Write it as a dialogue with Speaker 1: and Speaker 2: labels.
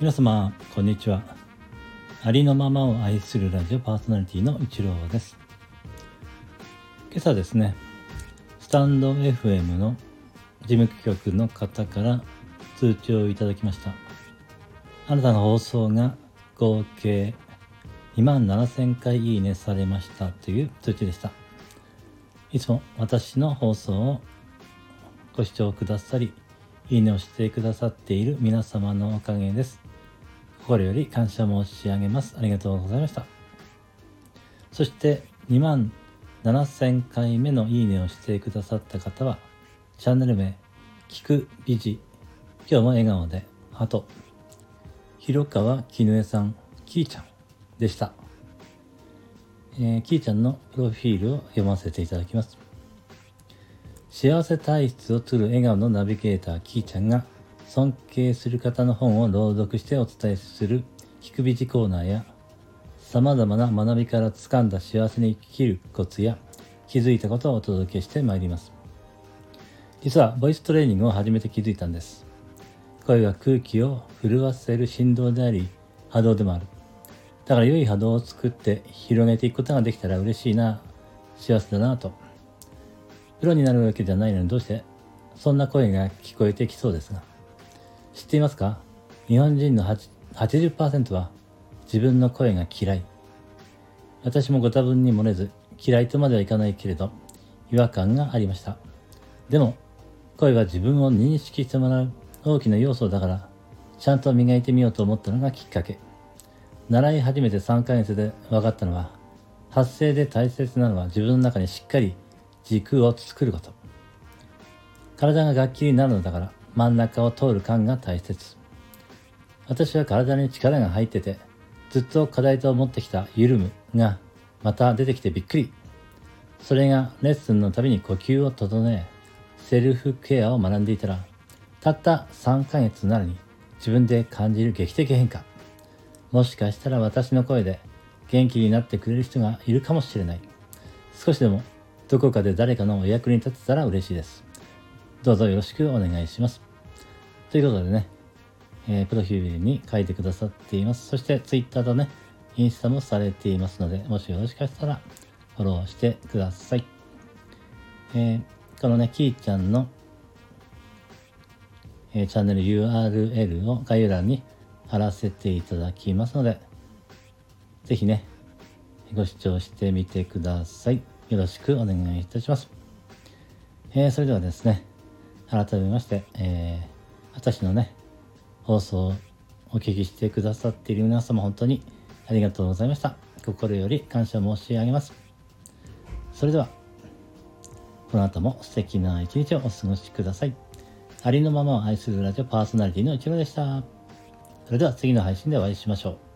Speaker 1: 皆様こんにちは。ありのままを愛するラジオパーソナリティの一郎です。今朝ですねスタンド FM の事務局の方から通知をいただきました。あなたの放送が合計2万7000回いいねされましたという通知でした。いつも私の放送をご視聴くださりいいねをしてくださっている皆様のおかげです。心より感謝申し上げます。ありがとうございました。そして2万7000回目のいいねをしてくださった方は、チャンネル名、聞く美人、今日も笑顔で、ハト、広川絹江さん、キーちゃんでした。えー、キーちゃんのプロフィールを読ませていただきます。幸せ体質を作る笑顔のナビゲーターキーちゃんが尊敬する方の本を朗読してお伝えする聞く美字コーナーや様々な学びから掴んだ幸せに生きるコツや気づいたことをお届けしてまいります。実はボイストレーニングを始めて気づいたんです。声は空気を震わせる振動であり波動でもある。だから良い波動を作って広げていくことができたら嬉しいな、幸せだなとプロになるわけじゃないのにどうしてそんな声が聞こえてきそうですが知っていますか？日本人の80%は自分の声が嫌い。私もご多分に漏れず嫌いとまではいかないけれど違和感がありました。でも声は自分を認識してもらう大きな要素だからちゃんと磨いてみようと思ったのがきっかけ。習い始めて3ヶ月で分かったのは発声で大切なのは自分の中にしっかり軸を作ること。体が楽器になるのだから真ん中を通る感が大切。私は体に力が入ってて、ずっと課題と思ってきた緩むがまた出てきてびっくり。それがレッスンのたびに呼吸を整え、セルフケアを学んでいたら、たった3ヶ月なのに自分で感じる劇的変化。もしかしたら私の声で元気になってくれる人がいるかもしれない。少しでもどこかで誰かのお役に立てたら嬉しいです。どうぞよろしくお願いします。ということでね、えー、プロフィールに書いてくださっています。そして Twitter とね、インスタもされていますので、もしよろしかったらフォローしてください。えー、このね、キーちゃんの、えー、チャンネル URL を概要欄に貼らせていただきますので、ぜひね、ご視聴してみてください。よろしくお願いいたします。えー、それではですね、改めまして、えー、私のね、放送をお聞きしてくださっている皆様、本当にありがとうございました。心より感謝申し上げます。それでは、この後も素敵な一日をお過ごしください。ありのままを愛するラジオパーソナリティの一郎でした。それでは次の配信でお会いしましょう。